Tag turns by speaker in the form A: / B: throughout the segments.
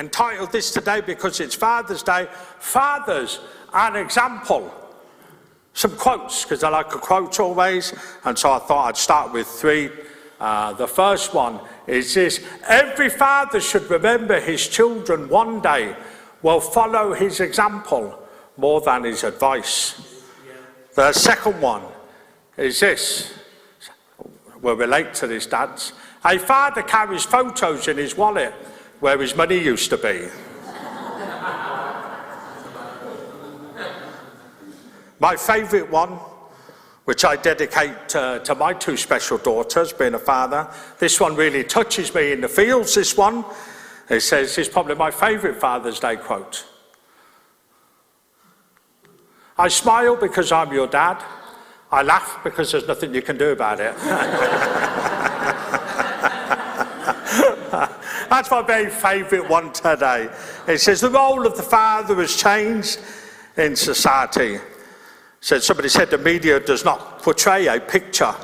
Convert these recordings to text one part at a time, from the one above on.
A: entitled this today because it's Father's Day Fathers, are an Example. Some quotes, because I like a quote always, and so I thought I'd start with three. Uh, the first one is this Every father should remember his children one day will follow his example more than his advice. The second one is this will relate to this, dads. A father carries photos in his wallet where his money used to be. My favourite one, which I dedicate to, to my two special daughters, being a father, this one really touches me in the fields, this one. It says, is probably my favourite Father's Day quote. I smile because I'm your dad. I laugh because there's nothing you can do about it. That's my very favourite one today. It says, the role of the father has changed in society. So somebody said the media does not portray a picture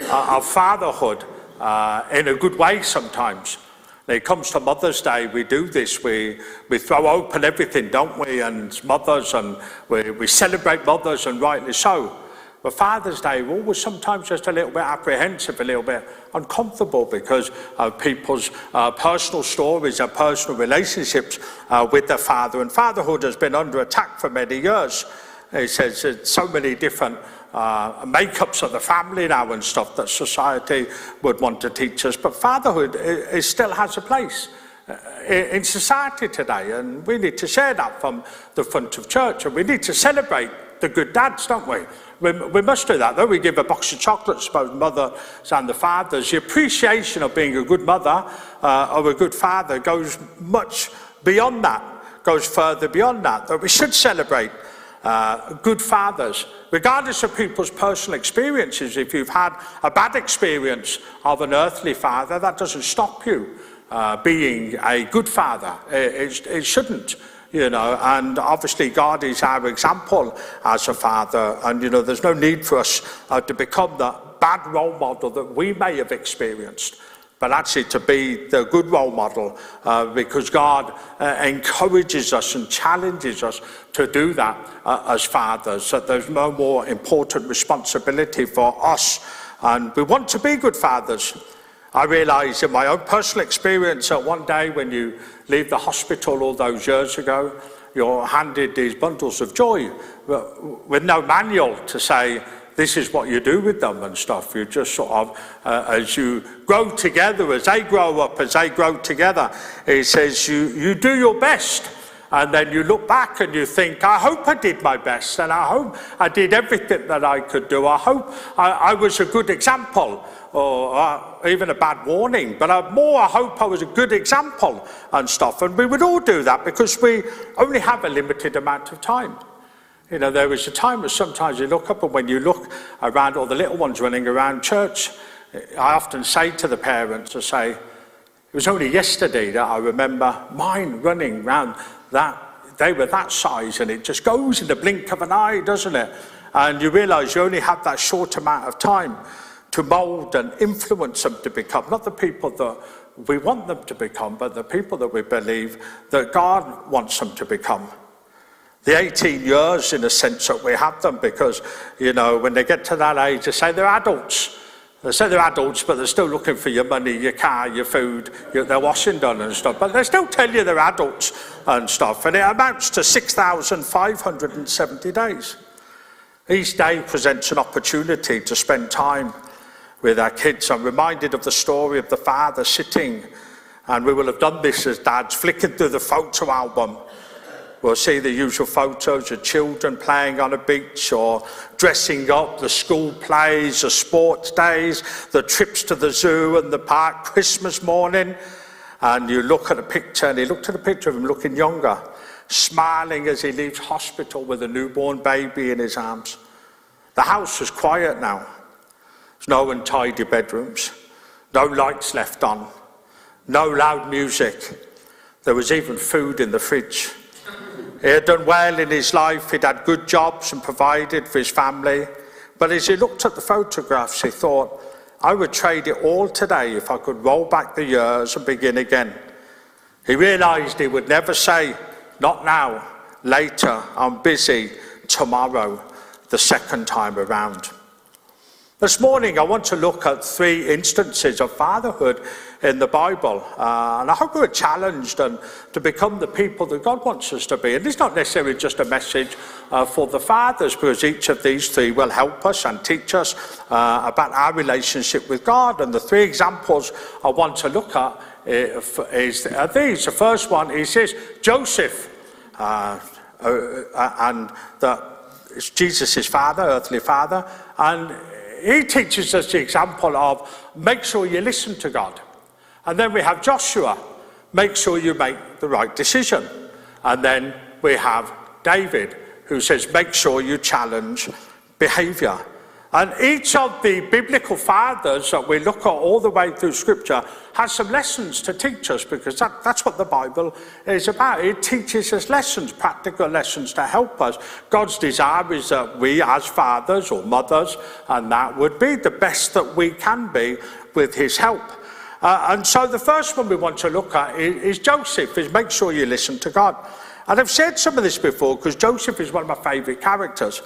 A: uh, of fatherhood uh, in a good way sometimes. When it comes to Mother's Day, we do this. We, we throw open everything, don't we? And mothers, and we, we celebrate mothers, and rightly so. But Father's Day, we're always sometimes just a little bit apprehensive, a little bit uncomfortable because of people's uh, personal stories and personal relationships uh, with their father. And fatherhood has been under attack for many years. He says so many different uh, makeups of the family now and stuff that society would want to teach us. But fatherhood it, it still has a place uh, in society today, and we need to share that from the front of church, and we need to celebrate the good dads, don't we? We, we must do that, though. We give a box of chocolates to both mothers and the fathers. The appreciation of being a good mother uh, or a good father goes much beyond that, goes further beyond that, that we should celebrate uh, good fathers, regardless of people's personal experiences. If you've had a bad experience of an earthly father, that doesn't stop you uh, being a good father. It, it, it shouldn't you know, and obviously God is our example as a father, and you know, there's no need for us uh, to become the bad role model that we may have experienced but actually to be the good role model uh, because God uh, encourages us and challenges us to do that uh, as fathers, that there's no more important responsibility for us. And we want to be good fathers. I realise in my own personal experience that one day when you leave the hospital all those years ago, you're handed these bundles of joy with no manual to say, this is what you do with them and stuff. You just sort of, uh, as you grow together, as they grow up, as they grow together, it says you, you do your best. And then you look back and you think, I hope I did my best, and I hope I did everything that I could do. I hope I, I was a good example, or uh, even a bad warning, but I, more I hope I was a good example and stuff. And we would all do that because we only have a limited amount of time. You know, there was a time where sometimes you look up and when you look around all the little ones running around church, I often say to the parents, I say, it was only yesterday that I remember mine running around that, they were that size and it just goes in the blink of an eye, doesn't it? And you realise you only have that short amount of time to mould and influence them to become, not the people that we want them to become, but the people that we believe that God wants them to become. The 18 years, in a sense, that we have them because, you know, when they get to that age, they say they're adults. They say they're adults, but they're still looking for your money, your car, your food, your, their washing done and stuff. But they still tell you they're adults and stuff. And it amounts to 6,570 days. Each day presents an opportunity to spend time with our kids. I'm reminded of the story of the father sitting, and we will have done this as dads, flicking through the photo album We'll see the usual photos of children playing on a beach or dressing up, the school plays, the sports days, the trips to the zoo and the park, Christmas morning. And you look at a picture, and he looked at a picture of him looking younger, smiling as he leaves hospital with a newborn baby in his arms. The house was quiet now. No untidy bedrooms, no lights left on, no loud music. There was even food in the fridge. He had done well in his life, he'd had good jobs and provided for his family. But as he looked at the photographs, he thought, I would trade it all today if I could roll back the years and begin again. He realized he would never say, Not now, later, I'm busy, tomorrow, the second time around. This morning, I want to look at three instances of fatherhood in the Bible. Uh, and I hope we're challenged and to become the people that God wants us to be. And it's not necessarily just a message uh, for the fathers, because each of these three will help us and teach us uh, about our relationship with God. And the three examples I want to look at uh, is, are these. The first one is this Joseph, uh, uh, and that Jesus' father, earthly father. And he teaches us the example of make sure you listen to God. And then we have Joshua, make sure you make the right decision. And then we have David, who says make sure you challenge behavior. And each of the biblical fathers that we look at all the way through Scripture has some lessons to teach us because that, that's what the Bible is about. It teaches us lessons, practical lessons to help us. God's desire is that we, as fathers or mothers, and that would be the best that we can be with His help. Uh, and so the first one we want to look at is, is Joseph, is make sure you listen to God. And I've said some of this before because Joseph is one of my favourite characters.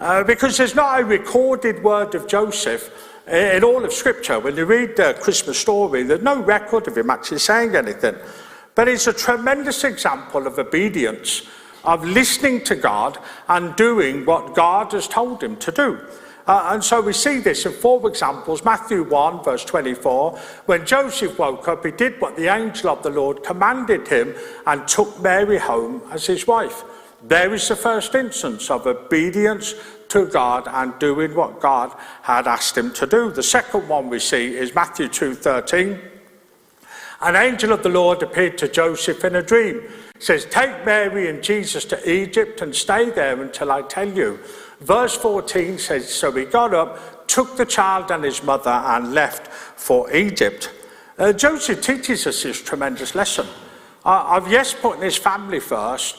A: Uh, because there's not a recorded word of Joseph in all of Scripture. When you read the Christmas story, there's no record of him actually saying anything. But it's a tremendous example of obedience, of listening to God and doing what God has told him to do. Uh, and so we see this in four examples. Matthew 1, verse 24. When Joseph woke up, he did what the angel of the Lord commanded him and took Mary home as his wife. There is the first instance of obedience to God and doing what God had asked him to do. The second one we see is Matthew 2:13. An angel of the Lord appeared to Joseph in a dream. It says, "Take Mary and Jesus to Egypt and stay there until I tell you." Verse 14 says, "So he got up, took the child and his mother and left for Egypt." Uh, Joseph teaches us this tremendous lesson. Uh, I've yes put his family first,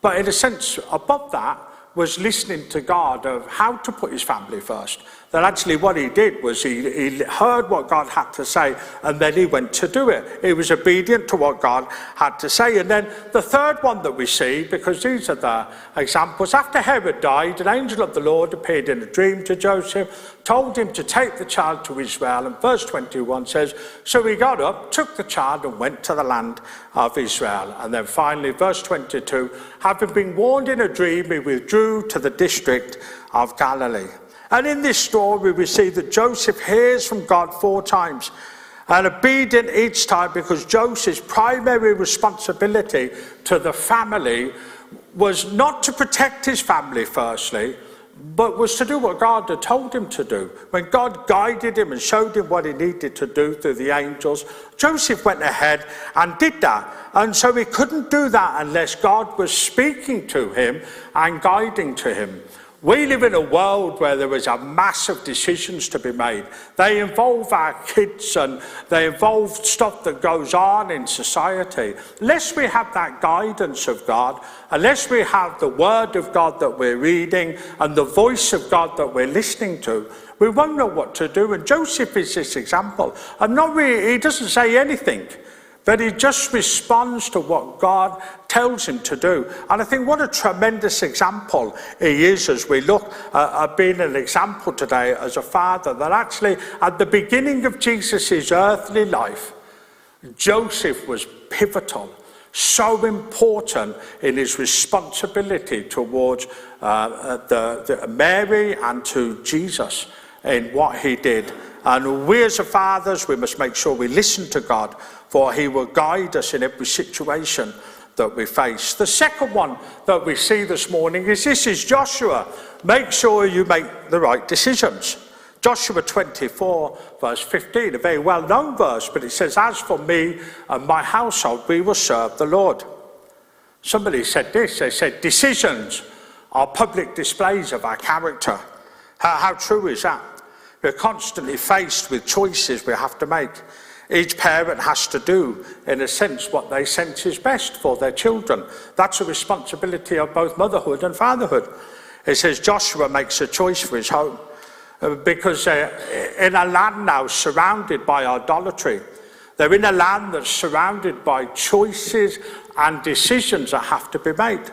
A: but in a sense, above that was listening to God of how to put his family first. That actually what he did was he, he heard what God had to say and then he went to do it. He was obedient to what God had to say. And then the third one that we see, because these are the examples, after Herod died, an angel of the Lord appeared in a dream to Joseph, told him to take the child to Israel. And verse 21 says, So he got up, took the child, and went to the land of Israel. And then finally, verse 22, having been warned in a dream, he withdrew to the district of Galilee. And in this story, we see that Joseph hears from God four times and obedient each time because Joseph's primary responsibility to the family was not to protect his family, firstly, but was to do what God had told him to do. When God guided him and showed him what he needed to do through the angels, Joseph went ahead and did that. And so he couldn't do that unless God was speaking to him and guiding to him. We live in a world where there is a mass of decisions to be made. They involve our kids and they involve stuff that goes on in society. Unless we have that guidance of God, unless we have the Word of God that we're reading and the voice of God that we're listening to, we won't know what to do. And Joseph is this example. And not really, he doesn't say anything. But he just responds to what God tells him to do. And I think what a tremendous example he is as we look uh, at being an example today as a father. That actually, at the beginning of Jesus' earthly life, Joseph was pivotal, so important in his responsibility towards uh, uh the, the Mary and to Jesus in what he did. And we as the fathers, we must make sure we listen to God for he will guide us in every situation that we face. The second one that we see this morning is this is Joshua. Make sure you make the right decisions. Joshua 24, verse 15, a very well known verse, but it says, As for me and my household, we will serve the Lord. Somebody said this they said, Decisions are public displays of our character. How, how true is that? We're constantly faced with choices we have to make. Each parent has to do, in a sense, what they sense is best for their children. That's a responsibility of both motherhood and fatherhood. It says Joshua makes a choice for his home uh, because uh, in a land now surrounded by idolatry, They're in a land that's surrounded by choices and decisions that have to be made.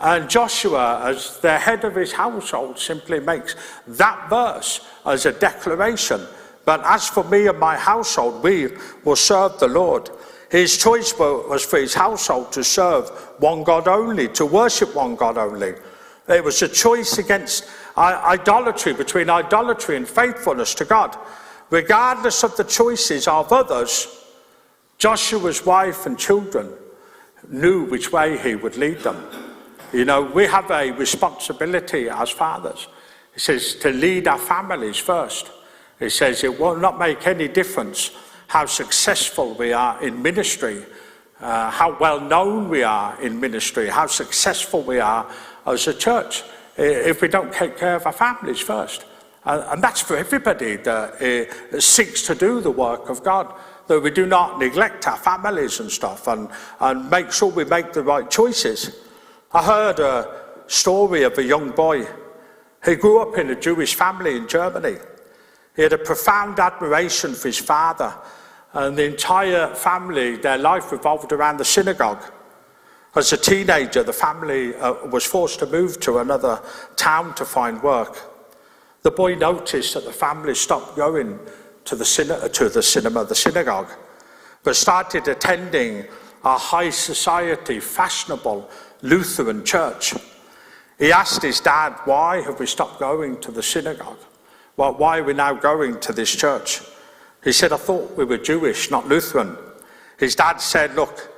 A: And Joshua, as the head of his household, simply makes that verse as a declaration. But as for me and my household, we will serve the Lord. His choice was for his household to serve one God only, to worship one God only. It was a choice against idolatry, between idolatry and faithfulness to God. Regardless of the choices of others, Joshua's wife and children knew which way he would lead them. You know, we have a responsibility as fathers. It says to lead our families first. It says it will not make any difference how successful we are in ministry, uh, how well known we are in ministry, how successful we are as a church, if we don't take care of our families first. And, and that's for everybody that uh, seeks to do the work of God, that we do not neglect our families and stuff and, and make sure we make the right choices. I heard a story of a young boy. He grew up in a Jewish family in Germany. He had a profound admiration for his father, and the entire family, their life revolved around the synagogue. As a teenager, the family uh, was forced to move to another town to find work. The boy noticed that the family stopped going to the, to the cinema, the synagogue, but started attending a high society, fashionable Lutheran church. He asked his dad, Why have we stopped going to the synagogue? Well, why are we now going to this church? He said, I thought we were Jewish, not Lutheran. His dad said, Look,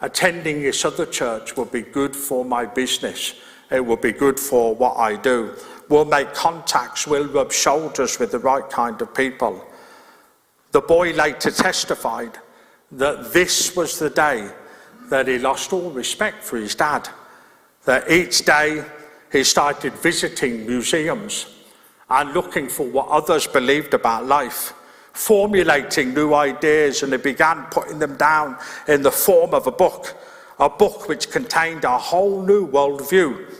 A: attending this other church will be good for my business. It will be good for what I do. We'll make contacts, we'll rub shoulders with the right kind of people. The boy later testified that this was the day that he lost all respect for his dad. That each day he started visiting museums and looking for what others believed about life, formulating new ideas, and he began putting them down in the form of a book, a book which contained a whole new worldview,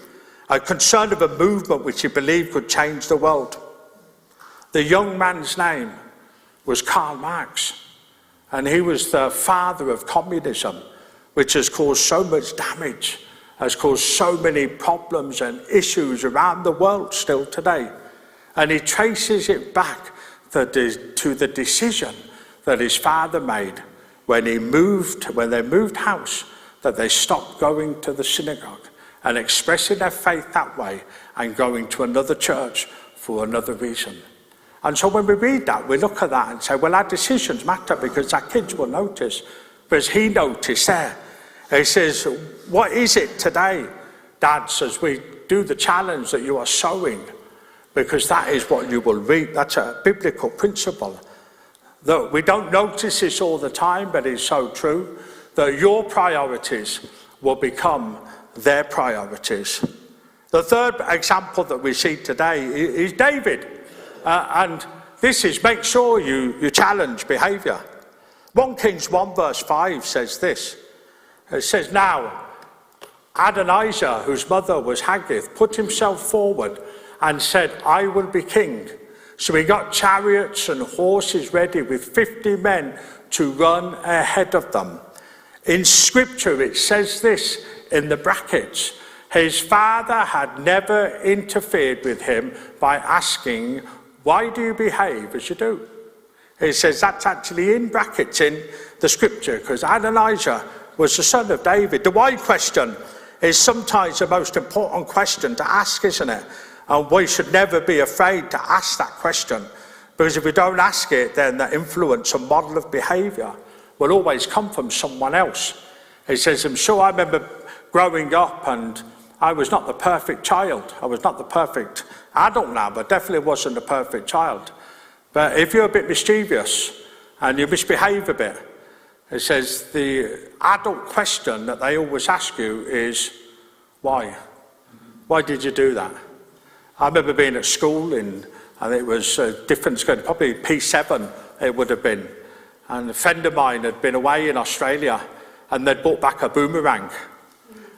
A: a concern of a movement which he believed could change the world. The young man's name was Karl Marx, and he was the father of communism which has caused so much damage, has caused so many problems and issues around the world still today. And he traces it back to the decision that his father made when he moved, when they moved house, that they stopped going to the synagogue and expressing their faith that way and going to another church for another reason. And so when we read that, we look at that and say, well, our decisions matter because our kids will notice. Because he noticed there he says, What is it today, dads, as we do the challenge that you are sowing? Because that is what you will reap. That's a biblical principle. That we don't notice this all the time, but it's so true. That your priorities will become their priorities. The third example that we see today is David. Uh, and this is make sure you, you challenge behavior. 1 Kings 1 verse 5 says this it says, Now, Adonijah, whose mother was Haggith, put himself forward and said, I will be king. So he got chariots and horses ready with 50 men to run ahead of them. In scripture, it says this in the brackets his father had never interfered with him by asking, Why do you behave as you do? He says that's actually in brackets in the scripture because Adonijah was the son of David. The why question is sometimes the most important question to ask, isn't it? And we should never be afraid to ask that question. Because if we don't ask it, then the influence and model of behaviour will always come from someone else. He says, I'm sure I remember growing up and I was not the perfect child. I was not the perfect adult now, but definitely wasn't the perfect child. But if you're a bit mischievous and you misbehave a bit, it says the adult question that they always ask you is, why? Why did you do that? I remember being at school in, and it was a different school, probably P7 it would have been. And a friend of mine had been away in Australia and they'd brought back a boomerang.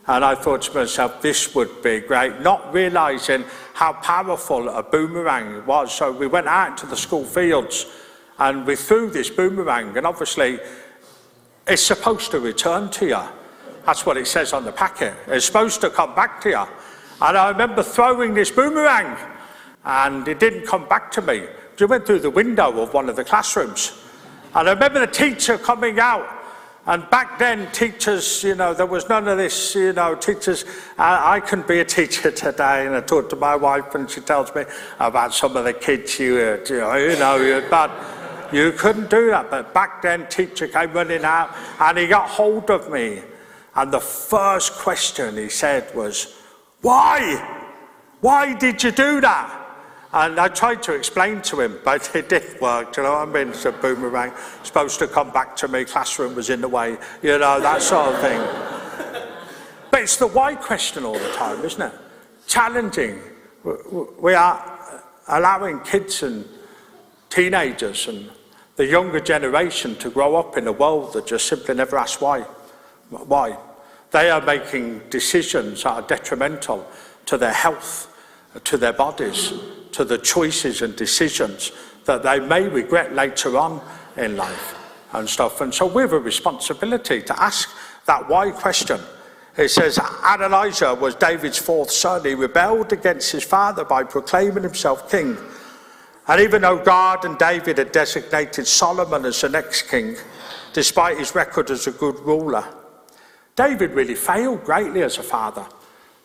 A: And I thought to myself, this would be great, not realizing how powerful a boomerang was. So we went out to the school fields and we threw this boomerang, and obviously it's supposed to return to you. That's what it says on the packet. It's supposed to come back to you. And I remember throwing this boomerang, and it didn't come back to me. It went through the window of one of the classrooms. And I remember the teacher coming out and back then, teachers, you know, there was none of this, you know, teachers, I, I can be a teacher today. And I talk to my wife and she tells me about some of the kids you, uh, you know, you but you couldn't do that. But back then, teacher came running out and he got hold of me. And the first question he said was, why? Why did you do that? And I tried to explain to him, but it didn't work. You know what I mean? It's a boomerang. Supposed to come back to me. Classroom was in the way. You know, that sort of thing. but it's the why question all the time, isn't it? Challenging. We are allowing kids and teenagers and the younger generation to grow up in a world that just simply never asks why. Why? They are making decisions that are detrimental to their health, to their bodies, to the choices and decisions that they may regret later on in life and stuff. And so we have a responsibility to ask that why question. It says Adonijah was David's fourth son. He rebelled against his father by proclaiming himself king. And even though God and David had designated Solomon as the next king, despite his record as a good ruler, David really failed greatly as a father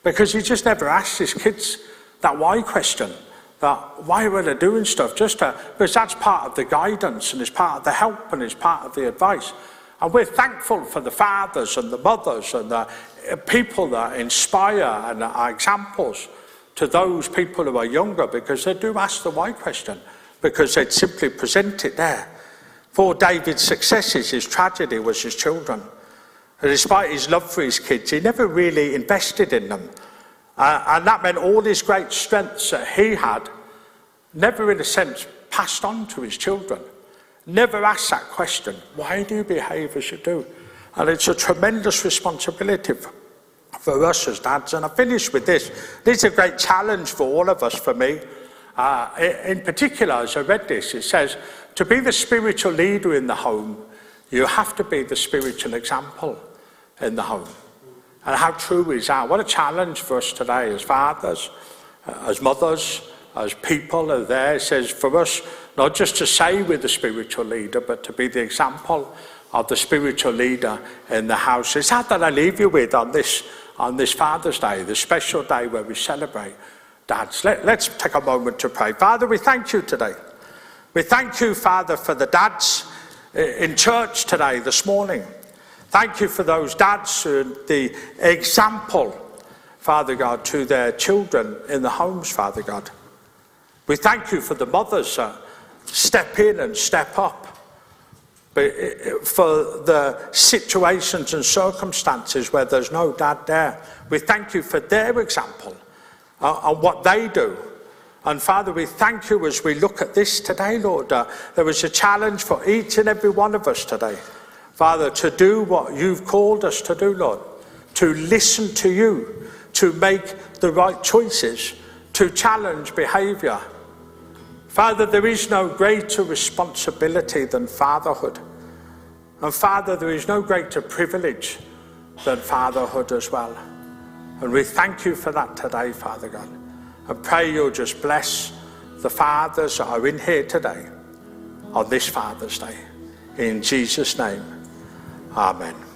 A: because he just never asked his kids that why question that why were they doing stuff? Just to, because that's part of the guidance and it's part of the help and it's part of the advice. And we're thankful for the fathers and the mothers and the eh, people that inspire and are examples to those people who are younger because they do ask the why question because they'd simply present it there. For David's successes, his tragedy was his children. And despite his love for his kids, he never really invested in them. Uh, and that meant all these great strengths that he had never, in a sense, passed on to his children. Never asked that question why do you behave as you do? And it's a tremendous responsibility for, for us as dads. And I finish with this. This is a great challenge for all of us, for me. Uh, in particular, as I read this, it says to be the spiritual leader in the home, you have to be the spiritual example in the home. And how true is that? What a challenge for us today as fathers, uh, as mothers, as people are there. It says for us, not just to say we're the spiritual leader, but to be the example of the spiritual leader in the house. It's that that I leave you with on this, on this Father's Day, the special day where we celebrate dads. Let, let's take a moment to pray. Father, we thank you today. We thank you, Father, for the dads in church today, this morning. Thank you for those dads, the example, Father God, to their children in the homes, Father God. We thank you for the mothers that step in and step up for the situations and circumstances where there's no dad there. We thank you for their example uh, and what they do. And Father, we thank you as we look at this today, Lord. Uh, there was a challenge for each and every one of us today. Father, to do what you've called us to do, Lord, to listen to you, to make the right choices, to challenge behaviour. Father, there is no greater responsibility than fatherhood. And Father, there is no greater privilege than fatherhood as well. And we thank you for that today, Father God. And pray you'll just bless the fathers that are in here today on this Father's Day. In Jesus' name. Amen.